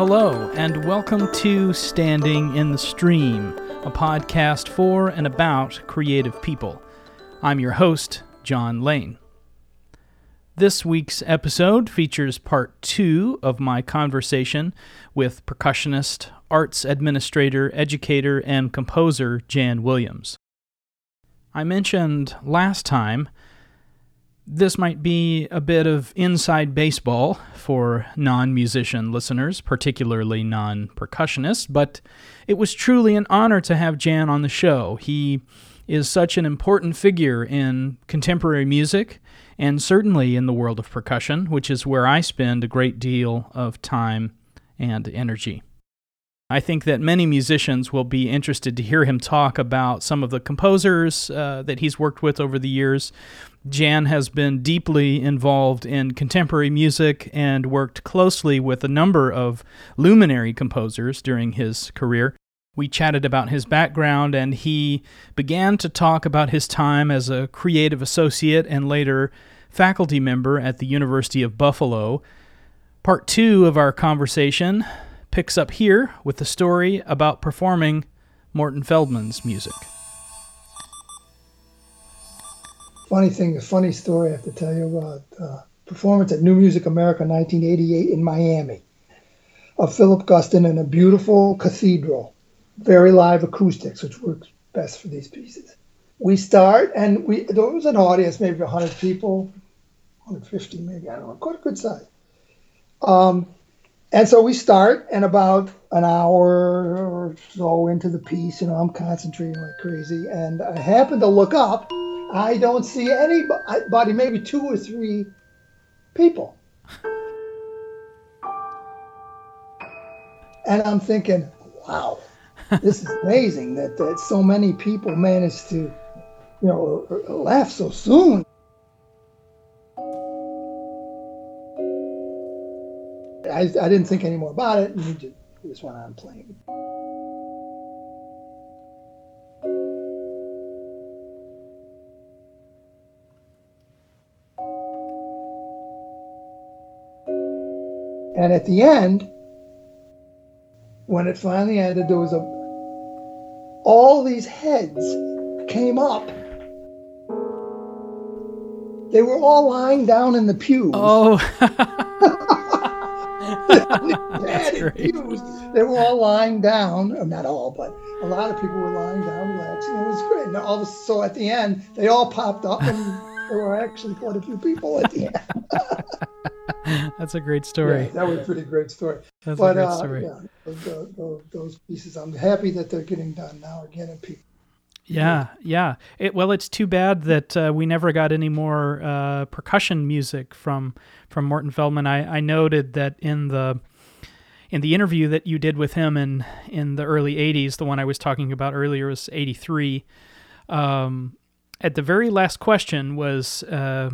Hello, and welcome to Standing in the Stream, a podcast for and about creative people. I'm your host, John Lane. This week's episode features part two of my conversation with percussionist, arts administrator, educator, and composer Jan Williams. I mentioned last time this might be a bit of inside baseball for non musician listeners, particularly non percussionists, but it was truly an honor to have Jan on the show. He is such an important figure in contemporary music and certainly in the world of percussion, which is where I spend a great deal of time and energy. I think that many musicians will be interested to hear him talk about some of the composers uh, that he's worked with over the years. Jan has been deeply involved in contemporary music and worked closely with a number of luminary composers during his career. We chatted about his background, and he began to talk about his time as a creative associate and later faculty member at the University of Buffalo. Part two of our conversation picks up here with the story about performing Morton Feldman's music. Funny thing, a funny story I have to tell you about uh, performance at New Music America 1988 in Miami of Philip Guston in a beautiful cathedral, very live acoustics, which works best for these pieces. We start, and we there was an audience, maybe 100 people, 150 maybe, I don't know, quite a good size. Um, and so we start, and about an hour or so into the piece, you know, I'm concentrating like crazy, and I happen to look up. I don't see anybody, maybe two or three people. And I'm thinking, wow, this is amazing that, that so many people managed to, you know, laugh so soon. I, I didn't think any more about it, and just, went on playing. And at the end, when it finally ended, there was a all these heads came up. They were all lying down in the pews. Oh. that's great! they were all lying down, or not all, but a lot of people were lying down, relaxing. It was great. And all of, so at the end, they all popped up, and there were actually quite a few people at the end. That's a great story. Yeah, that was a pretty great story. That's but, a great uh, story. Yeah, those, those, those, pieces, I'm happy that they're getting done now again, and people. Yeah, yeah. It, well, it's too bad that uh, we never got any more uh, percussion music from from Morton Feldman. I, I noted that in the in the interview that you did with him in in the early 80s, the one I was talking about earlier was 83. Um, at the very last question was, uh,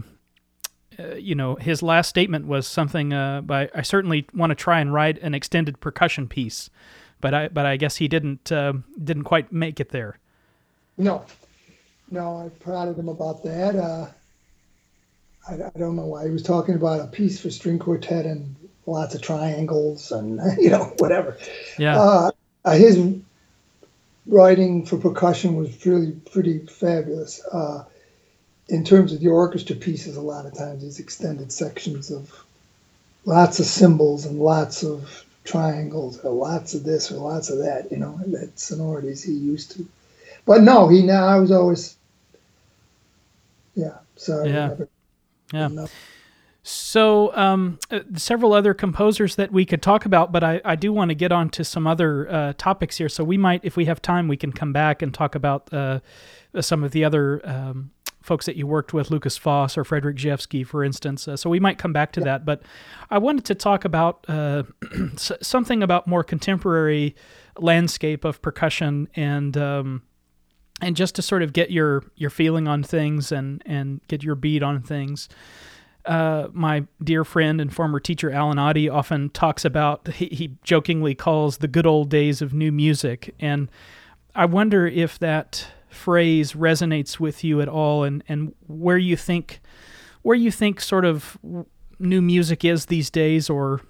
uh, you know, his last statement was something. Uh, by I certainly want to try and write an extended percussion piece, but I but I guess he didn't uh, didn't quite make it there. No, no, I prodded him about that. Uh, I, I don't know why he was talking about a piece for string quartet and lots of triangles and you know whatever. Yeah. Uh, his writing for percussion was really pretty fabulous. Uh, in terms of the orchestra pieces, a lot of times these extended sections of lots of cymbals and lots of triangles or lots of this or lots of that, you know, that sonorities he used to. But no, he now I was always yeah, sorry. Yeah. Yeah. So, um, uh, several other composers that we could talk about, but I, I do want to get on to some other uh, topics here. So, we might, if we have time, we can come back and talk about uh, some of the other um, folks that you worked with, Lukas Foss or Frederic Rzewski, for instance. Uh, so, we might come back to yeah. that. But I wanted to talk about uh, something about more contemporary landscape of percussion and. Um, and just to sort of get your, your feeling on things and, and get your beat on things. Uh, my dear friend and former teacher Allen Otte often talks about, he, he, jokingly calls the good old days of new music. And I wonder if that phrase resonates with you at all and, and where you think where you think sort of new music is these days or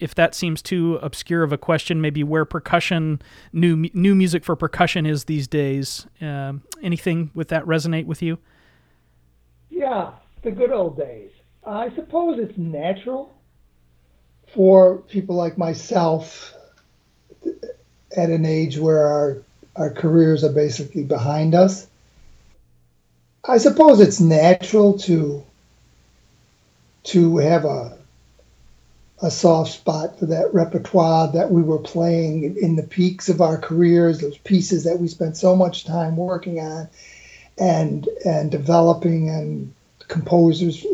if that seems too obscure of a question, maybe where percussion, new new music for percussion is these days. Uh, anything with that resonate with you? Yeah, the good old days. I suppose it's natural for people like myself at an age where our our careers are basically behind us. I suppose it's natural to to have a a soft spot for that repertoire that we were playing in the peaks of our careers, those pieces that we spent so much time working on and and developing and composers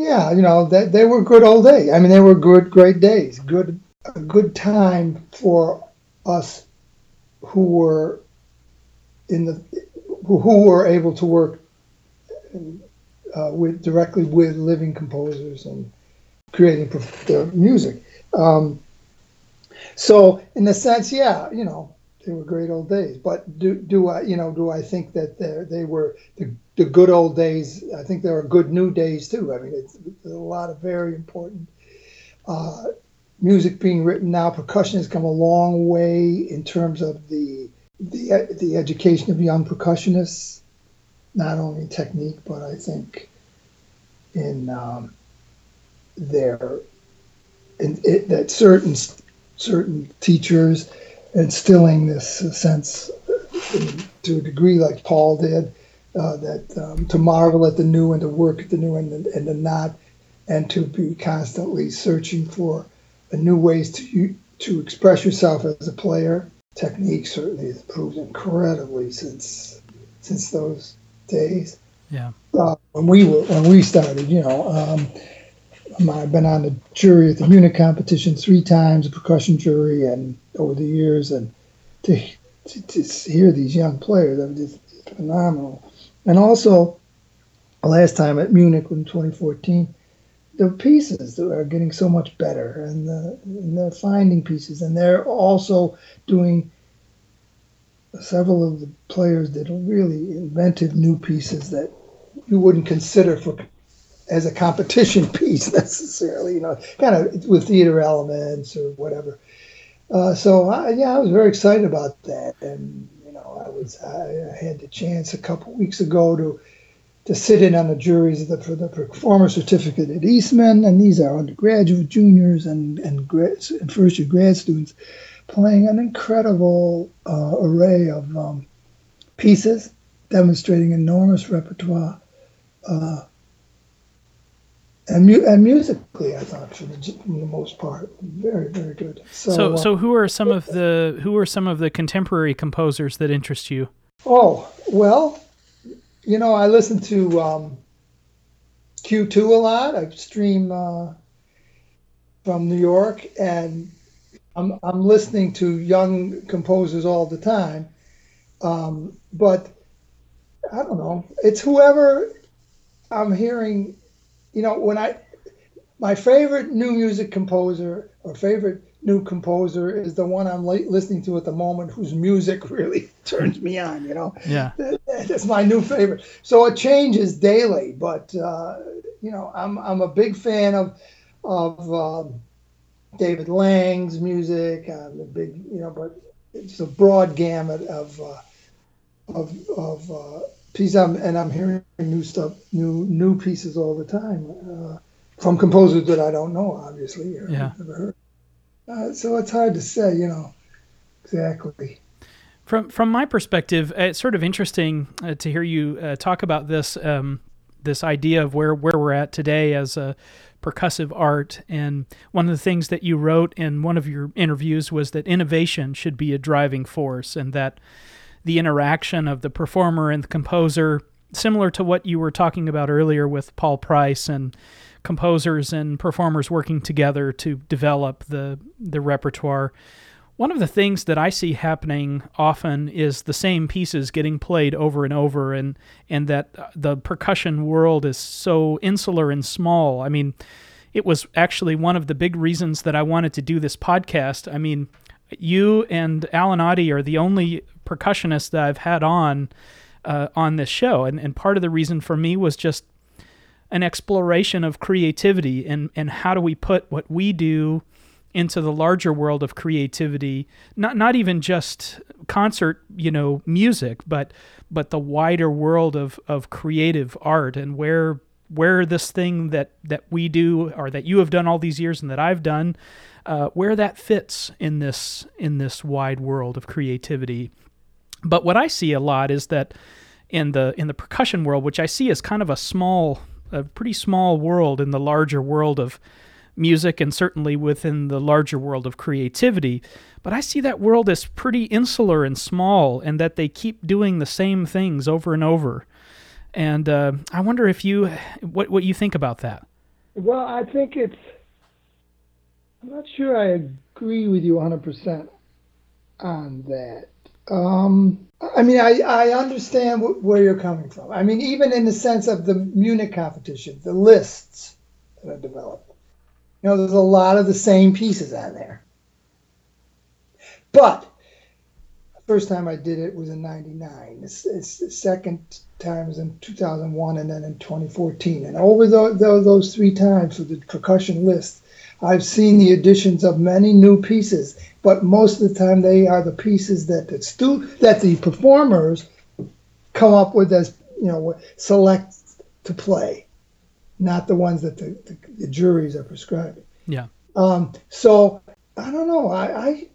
yeah you know they, they were good old days i mean they were good great days good a good time for us who were in the who, who were able to work uh, with directly with living composers and creating their music. Um, so in a sense, yeah, you know, they were great old days. But do do I, you know, do I think that they they were the, the good old days? I think there are good new days too. I mean, it's, a lot of very important uh, music being written now. Percussion has come a long way in terms of the the the education of young percussionists, not only in technique, but I think in um, their in, it, that certain certain teachers instilling this sense to a degree like Paul did uh, that um, to marvel at the new and to work at the new and, and to not and to be constantly searching for new ways to to express yourself as a player. Technique certainly has improved incredibly since since those days. Yeah. Uh, when we were when we started, you know, um, Um, I've been on the jury at the Munich competition three times, a percussion jury, and over the years, and to to, to hear these young players, I mean, it's phenomenal. And also, last time at Munich in 2014, the pieces are getting so much better, and, the, and they're finding pieces, and they're also doing. Several of the players did really inventive new pieces that you wouldn't consider for as a competition piece necessarily, you know, kind of with theater elements or whatever. Uh, so I, yeah, I was very excited about that, and you know, I was I, I had the chance a couple weeks ago to to sit in on the juries the, for the performer certificate at Eastman, and these are undergraduate, juniors, and and, grad, and first year grad students playing an incredible uh, array of um, pieces, demonstrating enormous repertoire. Uh, and, mu- and musically, I thought for the, for the most part, very very good. So, so, uh, so, who are some of the who are some of the contemporary composers that interest you? Oh well, you know, I listen to um, Q2 a lot. I stream uh, from New York, and I'm I'm listening to young composers all the time. Um, but I don't know. It's whoever I'm hearing you know, when I, my favorite new music composer or favorite new composer is the one I'm listening to at the moment, whose music really turns me on. You know, yeah, that's my new favorite. So it changes daily, but uh, you know, I'm I'm a big fan of of um, David Lang's music. I'm a big, you know, but it's a broad gamut of uh, of of uh, piece I'm, and I'm hearing new stuff, new new pieces all the time uh, from composers that I don't know, obviously, or yeah. never heard. Uh, so it's hard to say, you know, exactly. From from my perspective, it's sort of interesting uh, to hear you uh, talk about this um, this idea of where where we're at today as a percussive art. And one of the things that you wrote in one of your interviews was that innovation should be a driving force, and that the interaction of the performer and the composer, similar to what you were talking about earlier with Paul Price and composers and performers working together to develop the the repertoire. One of the things that I see happening often is the same pieces getting played over and over, and and that uh, the percussion world is so insular and small. I mean, it was actually one of the big reasons that I wanted to do this podcast. I mean, you and Allen Otte are the only percussionists that I've had on uh, on this show, and and part of the reason for me was just an exploration of creativity and and how do we put what we do into the larger world of creativity. Not not even just concert you know music but but the wider world of of creative art and where where this thing that that we do or that you have done all these years and that I've done uh, where that fits in this in this wide world of creativity but what I see a lot is that in the in the percussion world which I see as kind of a small a pretty small world in the larger world of music and certainly within the larger world of creativity. But I see that world as pretty insular and small, and that they keep doing the same things over and over. And uh, I wonder if you, what what you think about that. Well, I think it's. I'm not sure I agree with you 100% on that. Um, I mean, I, I understand wh- where you're coming from. I mean, even in the sense of the Munich competition, the lists that are developed you know, there's a lot of the same pieces on there. But the first time I did it was in 99. It's, it's the second time was in 2001 and then in 2014. And over the, the, those three times with the percussion list, I've seen the additions of many new pieces, but most of the time they are the pieces that the stu- that the performers come up with as you know select to play not the ones that the, the, the juries are prescribing. Yeah. Um, so I don't know. I, I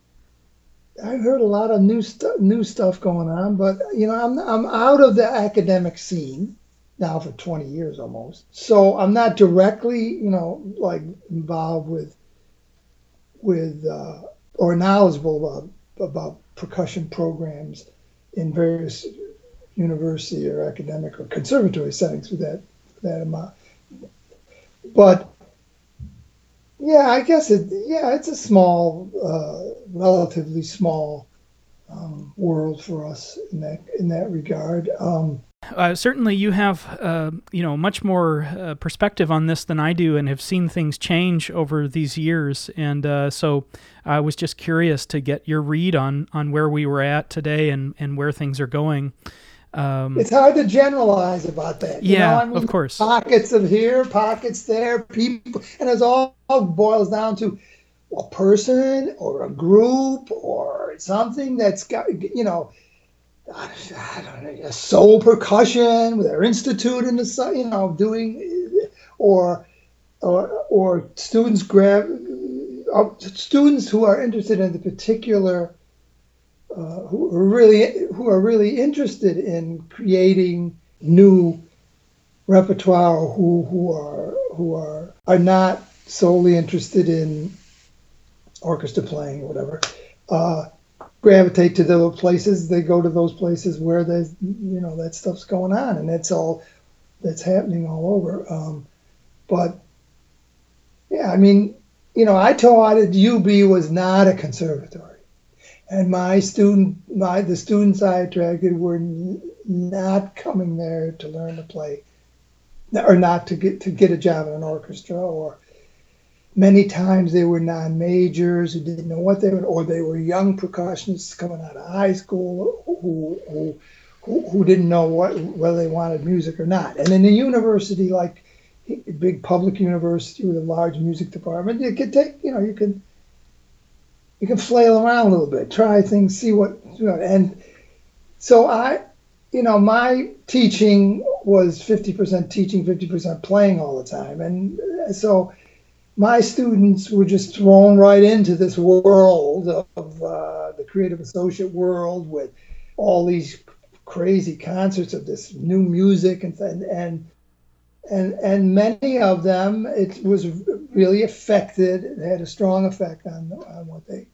I heard a lot of new stuff new stuff going on, but you know I'm I'm out of the academic scene now for 20 years almost. So I'm not directly you know like involved with with uh, or knowledgeable about about percussion programs in various university or academic or conservatory settings with that that amount but yeah, I guess it. Yeah, it's a small, uh, relatively small um, world for us in that in that regard. Um, uh, certainly, you have uh, you know much more uh, perspective on this than I do, and have seen things change over these years. And uh, so, I was just curious to get your read on on where we were at today and and where things are going. Um, it's hard to generalize about that. yeah, I mean, of course. Pockets of here, pockets there, people, and it all, all boils down to a person or a group or something that's got, you know, I don't know, a So Percussion with their institute in the, you know, doing, or, or, or students grab, uh, students who are interested in the particular uh, who are really who are really interested in creating new repertoire who who are who are are not solely interested in orchestra playing or whatever uh, gravitate to those places they go to those places where there's you know that stuff's going on and that's all that's happening all over. Um, but yeah i mean you know i taught at ub was not a conservatory. And my student, my the students I attracted were not coming there to learn to play, or not to get to get a job in an orchestra, or many times they were non-majors who didn't know what they were, or they were young percussionists coming out of high school who who who, didn't know what whether they wanted music or not. And in a university like a big public university with a large music department, you could take you know you could you can flail around a little bit, try things, see what, you know, and so I, you know, my teaching was 50% teaching, 50% playing all the time. And so my students were just thrown right into this world of uh, the creative associate world with all these crazy concerts of this new music and and and and many of them it was really affected it had a strong effect on, on what they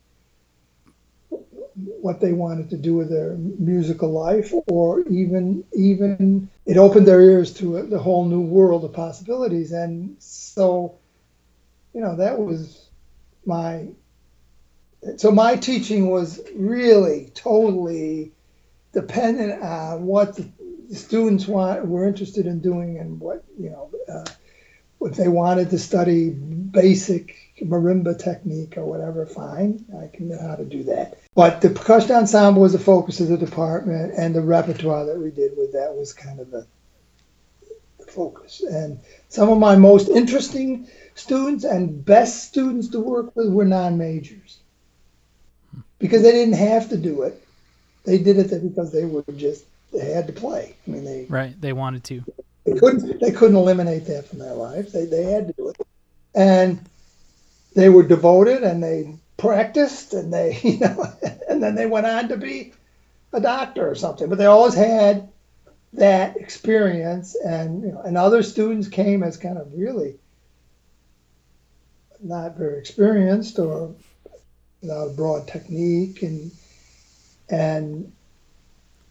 what they wanted to do with their musical life or even even it opened their ears to the whole new world of possibilities. And so you know that was my so my teaching was really totally dependent on what the students want were interested in doing and what you know uh, if they wanted to study basic marimba technique or whatever, fine, I can know how to do that. But the percussion ensemble was the focus of the department, and the repertoire that we did with that was kind of the, the focus. And some of my most interesting students and best students to work with were non-majors because they didn't have to do it. They did it because they were just they had to play. I mean, they right. They wanted to. They couldn't. They couldn't eliminate that from their lives. They they had to do it, and they were devoted and they practiced and they you know and then they went on to be a doctor or something. But they always had that experience, and you know, and other students came as kind of really not very experienced or without a broad technique and and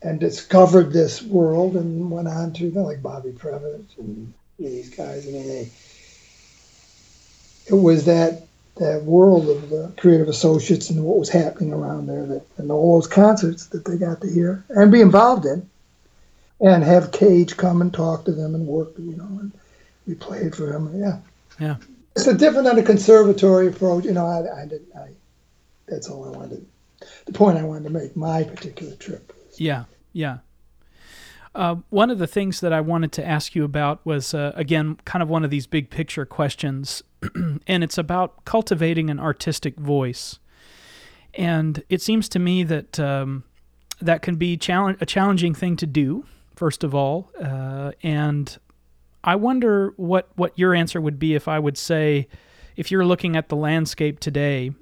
and discovered this world and went on to you know, like Bobby Previte and mm-hmm. these guys. I mean, they it was that that world of the creative associates and what was happening around there that and all those concerts that they got to hear and be involved in and have Cage come and talk to them and work, you know, and we played for him. Yeah. Yeah. It's a different than a conservatory approach. You know, I, I did, I, that's all I wanted. The point I wanted to make my particular trip. Was. Yeah. Yeah. Uh, one of the things that I wanted to ask you about was, uh, again, kind of one of these big picture questions, and it's about cultivating an artistic voice. And it seems to me that um, that can be challenge- a challenging thing to do, first of all. Uh, and I wonder what, what your answer would be if I would say, if you're looking at the landscape today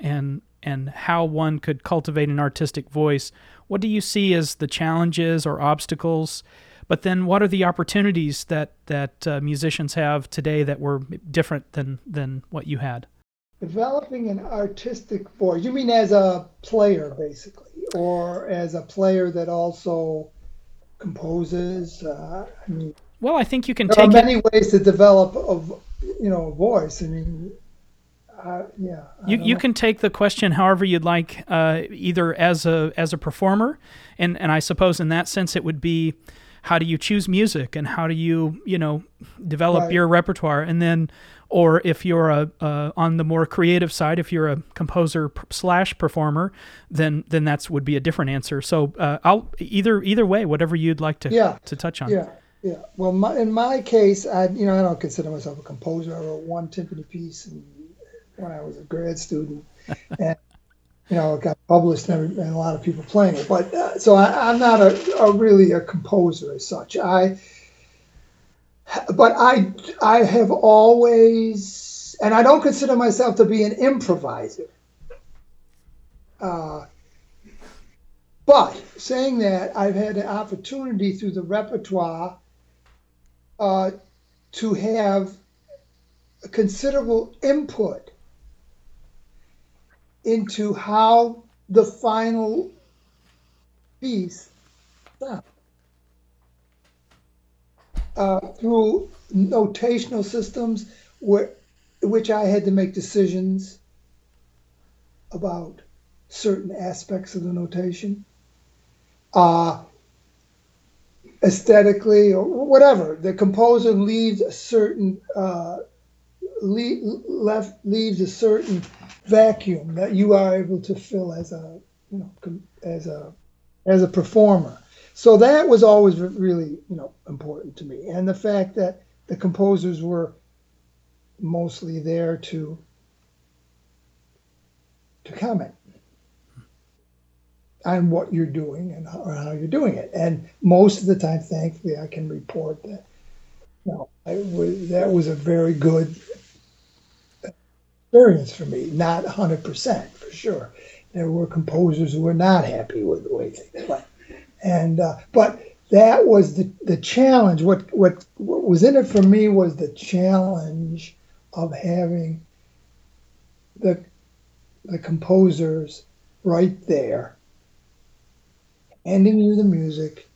and and how one could cultivate an artistic voice, what do you see as the challenges or obstacles? But then, what are the opportunities that that uh, musicians have today that were different than than what you had? Developing an artistic voice. You mean as a player, basically, or as a player that also composes? Uh, I mean, well, I think you can there take. There are many it... ways to develop a you know a voice. I mean, uh, yeah. You you can take the question however you'd like, uh, either as a as a performer, and and I suppose in that sense it would be, how do you choose music and how do you you know develop right. your repertoire, and then, or if you're a uh, on the more creative side, if you're a composer slash performer, then then that's would be a different answer. So uh, I'll either either way, whatever you'd like to yeah. to touch on. Yeah. Yeah, well, my, in my case, I you know I don't consider myself a composer. I wrote one timpani piece and when I was a grad student, and you know, it got published and, and a lot of people playing it. But uh, so I, am not a, a, really a composer as such. I, but I, I have always, and I don't consider myself to be an improviser. Uh, but saying that, I've had the opportunity through the repertoire uh, to have a considerable input into how the final piece sounds. Uh, through notational systems where, which I had to make decisions about certain aspects of the notation. Uh, aesthetically or whatever, the composer leaves a certain uh, le- left leaves a certain vacuum that you are able to fill as a you know as a as a performer. So that was always really you know important to me, and the fact that the composers were mostly there to to comment on what you're doing and how, how, you're doing it. And most of the time, thankfully, I can report that you know, was, that was a very good experience for me. Not 100% for sure. There were composers who were not happy with the way things went, and uh, but that was the the challenge. What what what was in it for me was the challenge of having the the composers right there, handing you the music,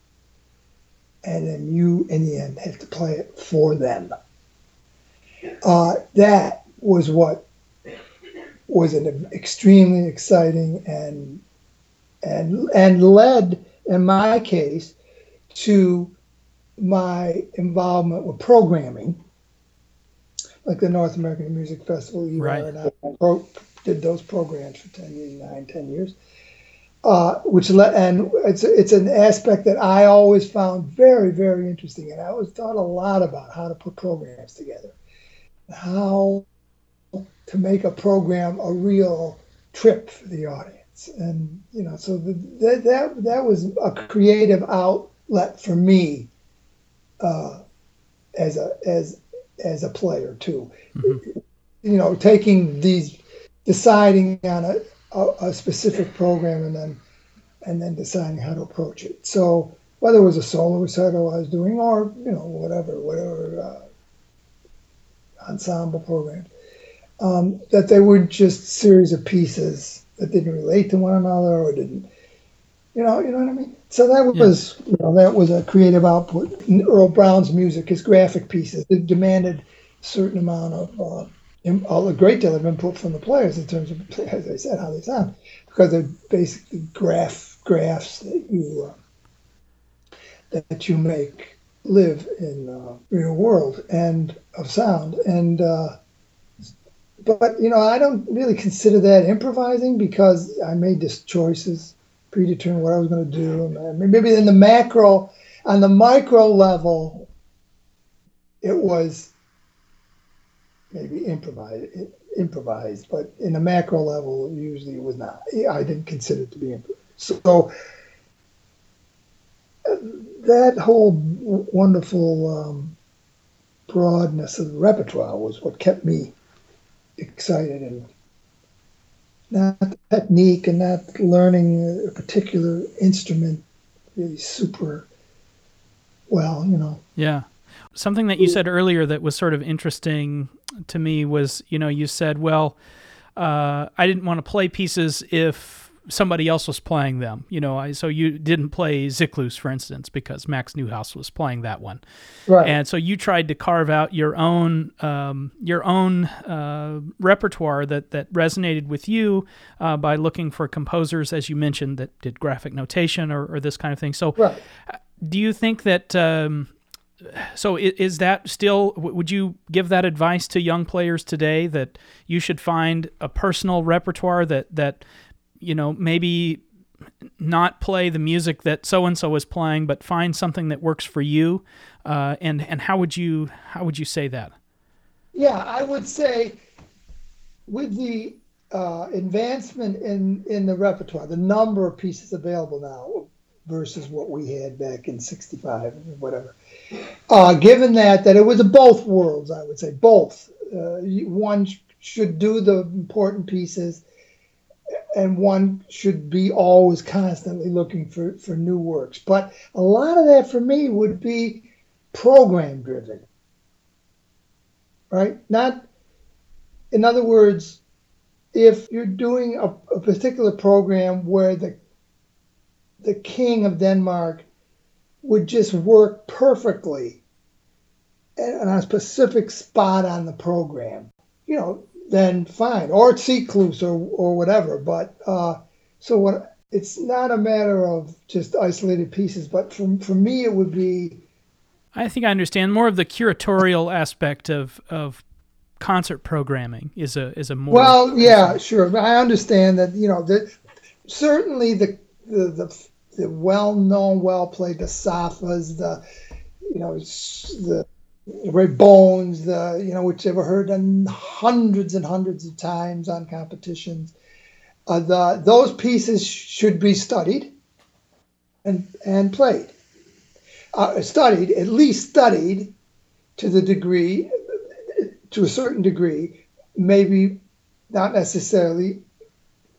and then you in the end have to play it for them. Uh, that was what was an extremely exciting and and and led in my case to my involvement with programming like the North American Music Festival right. and I pro- did those programs for 10 years 9 10 years uh, which let and it's it's an aspect that I always found very very interesting, and I always thought a lot about how to put programs together, how to make a program a real trip for the audience, and you know, so the, that that that was a creative outlet for me, uh, as a as as a player too, mm-hmm. you know, taking these deciding on a a, a, specific program and then and then deciding how to approach it. So whether it was a solo recital I was doing or you know whatever whatever uh, ensemble program, um, that they were just series of pieces that didn't relate to one another or didn't. You know, you know what I mean. So that was, yeah. you know, that was a creative output. Earle Brown's music, his graphic pieces, it demanded a certain amount of uh, a great deal of input from the players in terms of, as I said, how they sound, because they're basically graph graphs that you uh, that you make live in uh, real world and of sound. And uh, but you know, I don't really consider that improvising because I made these choices, predetermined what I was going to do. Maybe in the macro, on the micro level, it was maybe improvised, improvised, but in the macro level, usually it was not. I didn't consider it to be improvised. So that whole wonderful um, broadness of the repertoire was what kept me excited and not technique and not learning a particular instrument really super well, you know. Yeah. Something that you said earlier that was sort of interesting to me was, you know, you said, well, uh, I didn't want to play pieces if somebody else was playing them. You know, I, so you didn't play Zyklus, for instance, because Max Neuhaus was playing that one. Right. And so you tried to carve out your own um, your own uh, repertoire that that resonated with you uh, by looking for composers, as you mentioned, that did graphic notation or, or this kind of thing. So, right. do you think that? Um, so is that still would you give that advice to young players today that you should find a personal repertoire that that you know maybe not play the music that so and so is playing but find something that works for you. Uh, and and how would you how would you say that? Yeah i would say with the uh, advancement in in the repertoire the number of pieces available now versus what we had back in 65 or whatever. Uh, given that that it was a both worlds, I would say both. Uh, one should do the important pieces, and one should be always constantly looking for, for new works. But a lot of that for me would be program driven, right? Not, in other words, if you're doing a, a particular program where the the king of Denmark would just work perfectly on a specific spot on the program, you know, then fine, or Zyklus or or whatever. But uh, so what? It's not a matter of just isolated pieces, but for for me, it would be. I think I understand more of the curatorial aspect of of concert programming is a is a more well yeah sure i understand that you know that certainly the the, the the well-known, well-played, the Psapphas, the you know the Rebonds, the you know which I've heard hundreds and hundreds of times on competitions. Uh, the those pieces should be studied and and played. Uh, studied at least studied to the degree to a certain degree, maybe not necessarily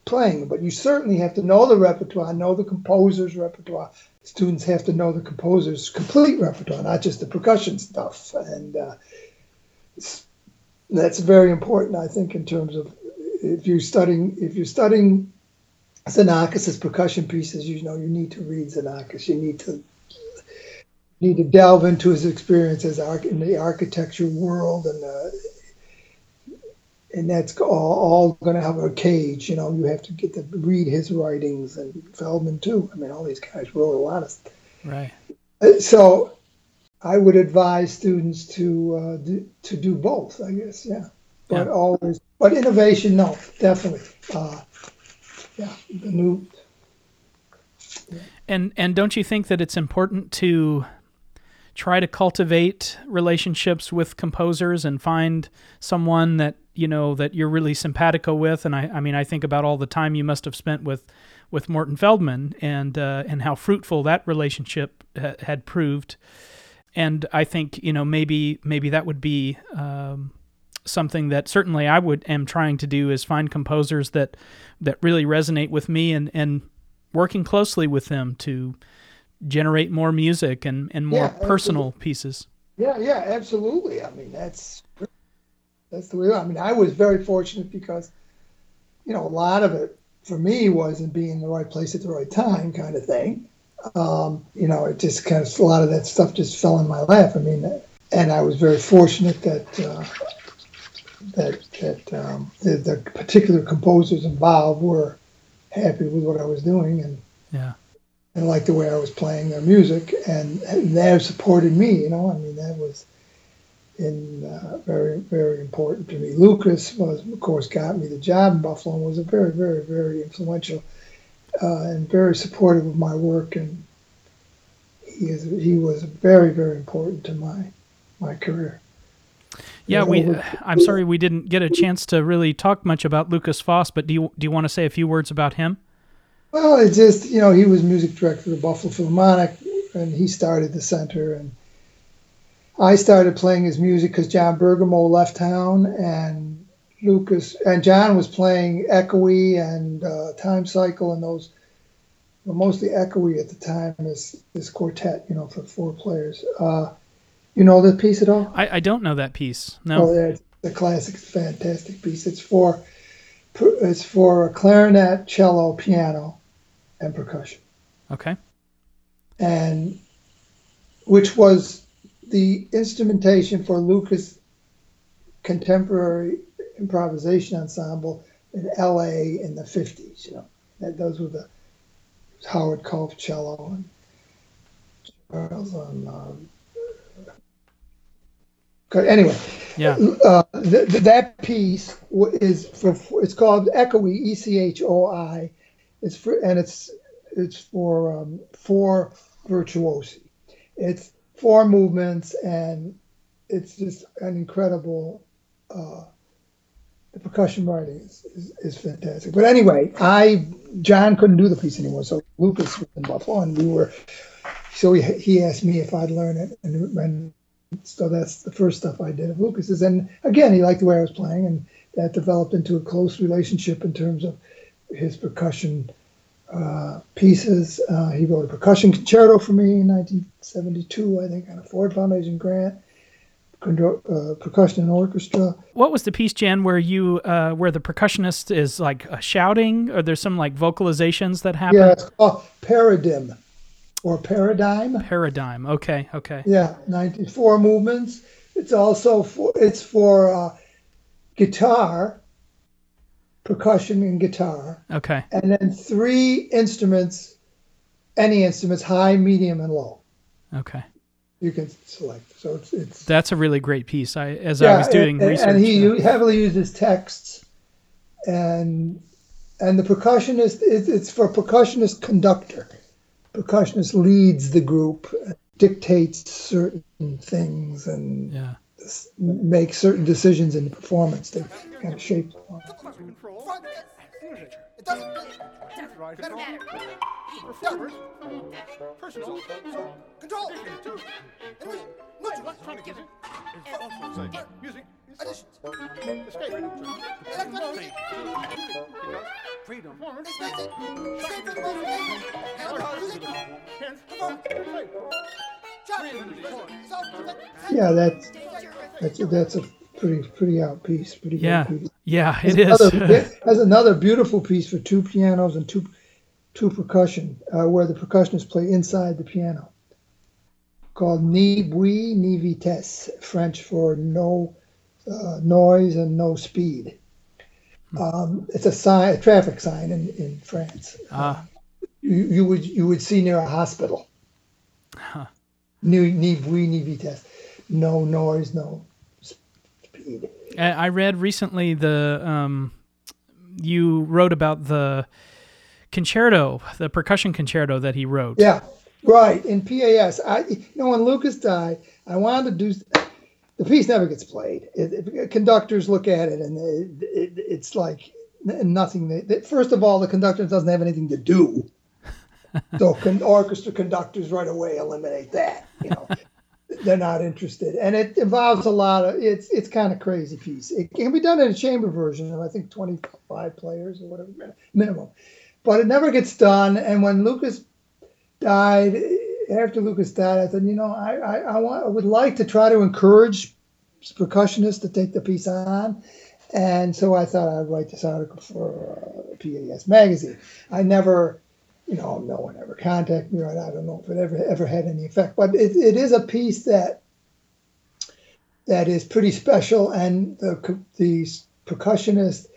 playing, but you certainly have to know the repertoire, know the composer's repertoire. Students have to know the composer's complete repertoire, not just the percussion stuff. And uh, that's very important, I think, in terms of if you're studying if you're studying Xenakis' percussion pieces, you know you need to read Xenakis. You need to need to delve into his experiences in the architecture world and uh, and that's all, all going to have a cage. You know, you have to get to read his writings and Feldman too. I mean, all these guys wrote a lot of stuff. Right. Uh, so, I would advise students to uh, do, to do both. I guess, yeah. But yeah. always, but innovation, no, definitely. Uh, yeah, the new And and don't you think that it's important to try to cultivate relationships with composers and find someone that you know that you're really simpatico with? And I, I mean, I think about all the time you must have spent with with Morton Feldman and uh, and how fruitful that relationship ha- had proved. And I think you know maybe maybe that would be um, something that certainly I would am trying to do is find composers that that really resonate with me and and working closely with them to generate more music and and more Yeah, personal absolutely. pieces. Yeah, yeah, absolutely. I mean, that's that's the way. I mean, I was very fortunate because, you know, a lot of it for me was in being in the right place at the right time, kind of thing. Um, you know, it just kind of a lot of that stuff just fell in my lap. I mean, and I was very fortunate that uh, that that um, the, the particular composers involved were happy with what I was doing and Yeah. and liked the way I was playing their music, and, and they supported me. You know, I mean, that was in uh, very very important to me. Lukas was, of course, got me the job in Buffalo and was a very very very influential uh, and very supportive of my work, and he is he was very very important to my my career. Yeah, we. I'm sorry we didn't get a chance to really talk much about Lukas Foss, but do you do you want to say a few words about him? Well, it just you know he was music director of the Buffalo Philharmonic, and he started the center, and I started playing his music because John Bergamo left town, and Lukas and John was playing Echoi and uh, Time Cycle and those, well, mostly Echoi at the time. This this quartet, you know, for four players. Uh, you know the piece at all? I, I don't know that piece. No. Oh, yeah, it's a classic, fantastic piece. It's for it's for clarinet, cello, piano, and percussion. Okay. and which was the instrumentation for Lukas Contemporary Improvisation Ensemble in L.A. in the 50s. You know, that those were the Howard Colf cello and Charles on. Um. Anyway, Yeah. uh, th- th- that piece is for it's called Echoi E C H O I. It's for and it's it's for um, four virtuosi. It's four movements and it's just an incredible. Uh, the percussion writing is, is, is fantastic. But anyway, I John couldn't do the piece anymore, so Lukas was in Buffalo, and we were. So he, he asked me if I'd learn it, and, and so that's the first stuff I did of Lukas's. And again, he liked the way I was playing, and that developed into a close relationship in terms of his percussion uh, pieces. Uh, he wrote a percussion concerto for me in 1972, I think, on a Ford Foundation grant. Uh, percussion and orchestra. What was the piece, Jan, where you uh, where the percussionist is like uh, shouting, or there's some like vocalizations that happen? Yeah, it's called Paradigm or Paradigm. Paradigm. Okay. Okay. Yeah, 94 movements. It's also for it's for uh, guitar, percussion, and guitar, Okay. and then three instruments, any instruments, high, medium, and low. Okay. You can select. So it's it's That's a really great piece. I as I was doing and, research. and he uh, heavily uses texts, and and the percussionist it, it's for percussionist conductor. Percussionist leads the group, dictates certain things, and yeah. S- makes certain decisions in the performance that kind of shape the performance. It doesn't. Right. Doesn't matter. Performers. Personal. Control. And music. Neutral. Music. Additions. Escape. Electronic music. Freedom. This makes it safe for the most amazing. And the music. Performance. Yeah, that's that's that's a pretty pretty out piece. Pretty Yeah. piece. Yeah. It Has is. another- has another beautiful piece for two pianos and two two percussion, uh, where the percussionists play inside the piano, called Ni bruit ni vitesse, French for no uh, noise and no speed. Um, it's a sign, a traffic sign in, in France. Ah. You, you would you would see near a hospital. Ni, ni bruit ni vitesse, no noise, no speed. I I read recently the um, you wrote about the concerto, the percussion concerto that he wrote. Yeah, right. In PAS, I you know when Lukas died, I wanted to do. The piece never gets played. It, it, conductors look at it, and it, it's like nothing. First of all, the conductor doesn't have anything to do. So con- orchestra conductors right away eliminate that. You know, they're not interested, and it involves a lot of. It's it's kind of crazy piece. It can be done in a chamber version of I think 25 players or whatever minimum, but it never gets done. And when Lukas died, after Lukas died, I said, you know, I, I, I, want, I would like to try to encourage percussionists to take the piece on. And so I thought I'd write this article for uh, PAS magazine. I never, you know, no one ever contacted me, or I don't know if it ever ever had any effect. But it, it is a piece that that is pretty special, and the the percussionist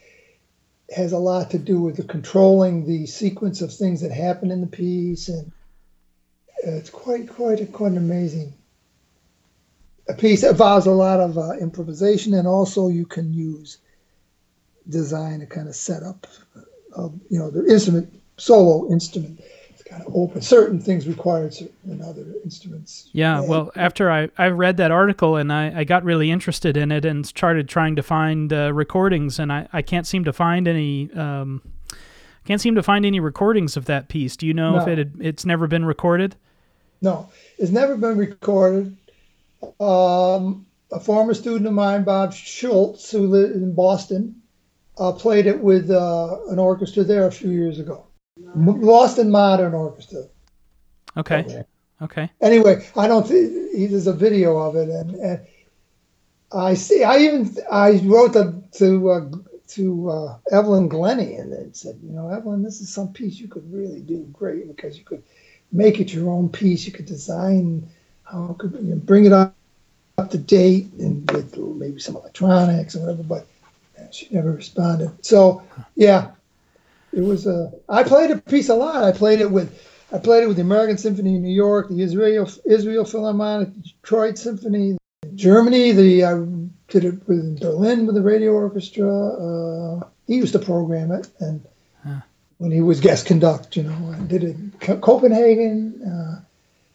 has a lot to do with the controlling the sequence of things that happen in the piece and it's quite quite quite an amazing a piece. It involves a lot of uh, improvisation, and also you can use design to kind of set up, uh, you know, the instrument solo instrument. It's kind of open. Certain things required certain other instruments. Yeah. And, well, after I I read that article and I I got really interested in it and started trying to find uh, recordings, and I I can't seem to find any. Um, can't seem to find any recordings of that piece. Do you know no. if it had, it's never been recorded? No, it's never been recorded. Um, a former student of mine, Bob Schultz, who lived in Boston, uh, played it with uh, an orchestra there a few years ago. Boston Modern Orchestra. Okay. Okay. Anyway, I don't think there's a video of it, and, and I see. I even I wrote the, to uh, to uh, Evelyn Glennie and then said, you know, Evelyn, this is some piece you could really do great because you could make it your own piece. You could design how could you know, bring it up up to date and with maybe some electronics and whatever. But she never responded. So yeah, it was a. I played a piece a lot. I played it with. I played it with the American Symphony in New York, the Israel Israel Philharmonic, Detroit Symphony, Germany. The I did it with Berlin with the radio orchestra. Uh, he used to program it, and when he was guest conduct, you know, I did it in Copenhagen. Uh,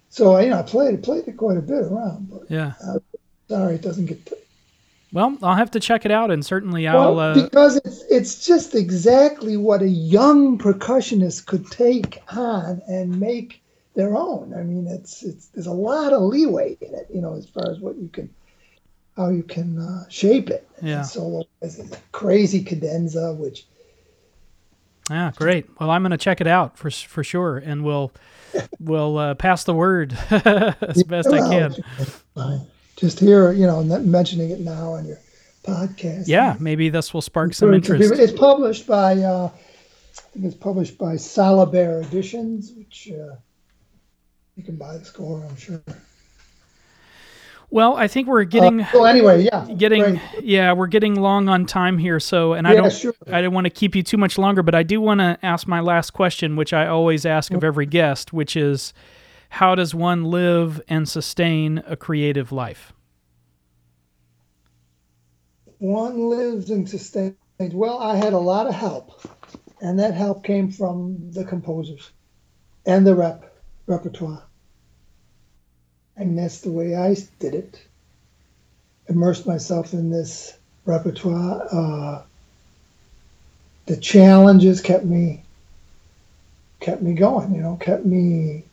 so you know, I played played it quite a bit around. But, yeah. Uh, sorry, it doesn't get. Well, I'll have to check it out, and certainly I'll. Well, uh, because it's it's just exactly what a young percussionist could take on and make their own. I mean, it's it's there's a lot of leeway in it, you know, as far as what you can, how you can uh, shape it. Yeah. Solo is a crazy cadenza, which yeah, great. Well, I'm going to check it out for for sure, and we'll we'll uh, pass the word as best I can. Just here, you know, mentioning it now on your podcast. Yeah, maybe this will spark some interest. It's published by, uh, I think it's published by Salabert Editions, which uh, you can buy the score, I'm sure. Well, I think we're getting. Uh, so anyway, yeah, getting great. yeah, we're getting long on time here. So, and I don't, sure. I don't want to keep you too much longer, but I do want to ask my last question, which I always ask of every guest, which is, how does one live and sustain a creative life? One lives and sustains. Well, I had a lot of help, and that help came from the composers and the rep repertoire and that's the way I did it. Immersed myself in this repertoire. Uh, the challenges kept me kept me going. You know, kept me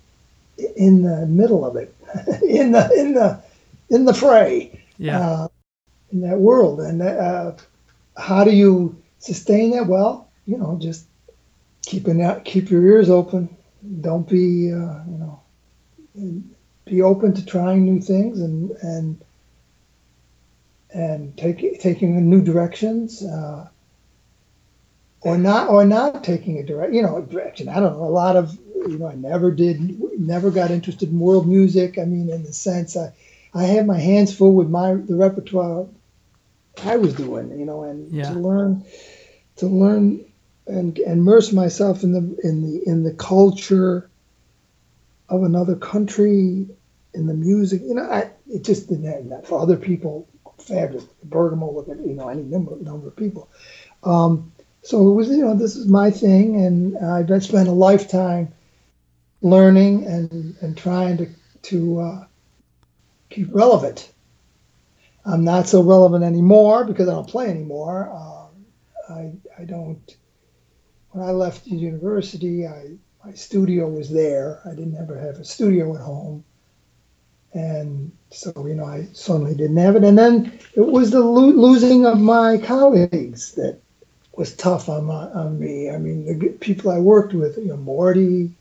in the middle of it, in the in the in the fray. Yeah. Uh, in that world, and uh, how do you sustain that? Well, you know, just keeping that, keep your ears open. Don't be, uh, you know, be open to trying new things and and and take, taking new directions uh, or not or not taking a direct you know direction i don't know a lot of you know i never did never got interested in world music i mean in the sense i i had my hands full with my the repertoire i was doing you know and yeah. to learn to learn and, and immerse myself in the in the in the culture of another country in the music. You know, I, it just didn't have that. For other people, fabulous. Bergamo, look at you know any number number of people. Um, so it was, you know, this is my thing, and I've spent a lifetime learning and, and trying to, to uh, keep relevant. I'm not so relevant anymore because I don't play anymore. Um, I, I don't, when I left the university, I, my studio was there. I didn't ever have a studio at home. And so, you know, I suddenly didn't have it. And then it was the lo- losing of my colleagues that was tough on, my, on me. I mean, the people I worked with, you know, Morty,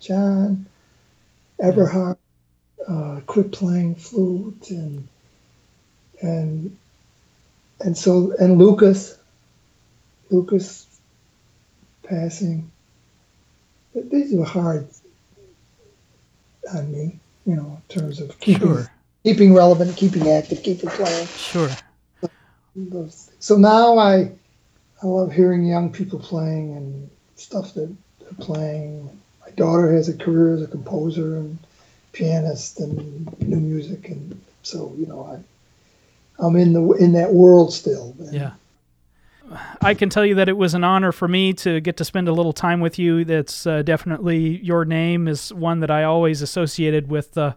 John, Eberhard, uh, quit playing flute, and and and so and Lukas, Lukas passing. These were hard on me, you know, in terms of keeping Sure. keeping relevant, keeping active, keeping playing. Sure. So now I I love hearing young people playing and stuff that they're playing. My daughter has a career as a composer and pianist and new music, and so you know I I'm in the in that world still. And Yeah. I can tell you that it was an honor for me to get to spend a little time with you. That's uh, definitely your name is one that I always associated with uh,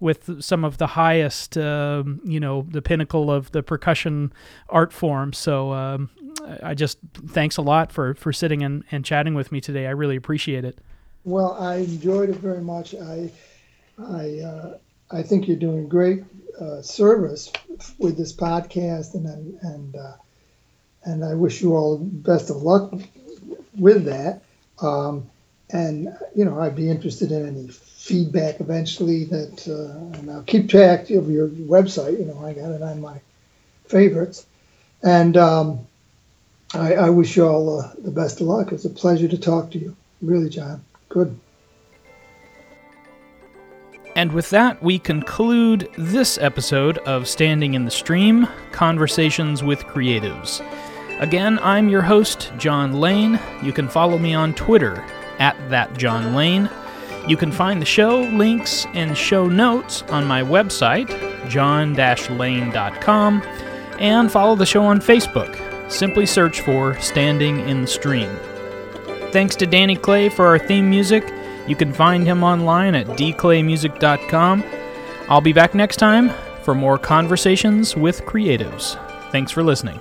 with some of the highest, um, you know, the pinnacle of the percussion art form. So um, I just thanks a lot for for sitting and, and chatting with me today. I really appreciate it. Well, I enjoyed it very much. I I uh, I think you're doing great uh, service with this podcast, and and and, uh, and I wish you all best of luck with that. Um, and you know, I'd be interested in any feedback eventually. That uh, and I'll keep track of your website. You know, I got it on my favorites, and um, I, I wish you all uh, the best of luck. It's a pleasure to talk to you. Really, John. Good. And with that, we conclude this episode of Standing in the Stream Conversations with Creatives. Again, I'm your host, John Lane. You can follow me on Twitter at thatjohnlane. You can find the show links and show notes on my website, john-lane.com, and follow the show on Facebook. Simply search for Standing in the Stream. Thanks to Danny Clay for our theme music. You can find him online at dclaymusic.com. I'll be back next time for more conversations with creatives. Thanks for listening.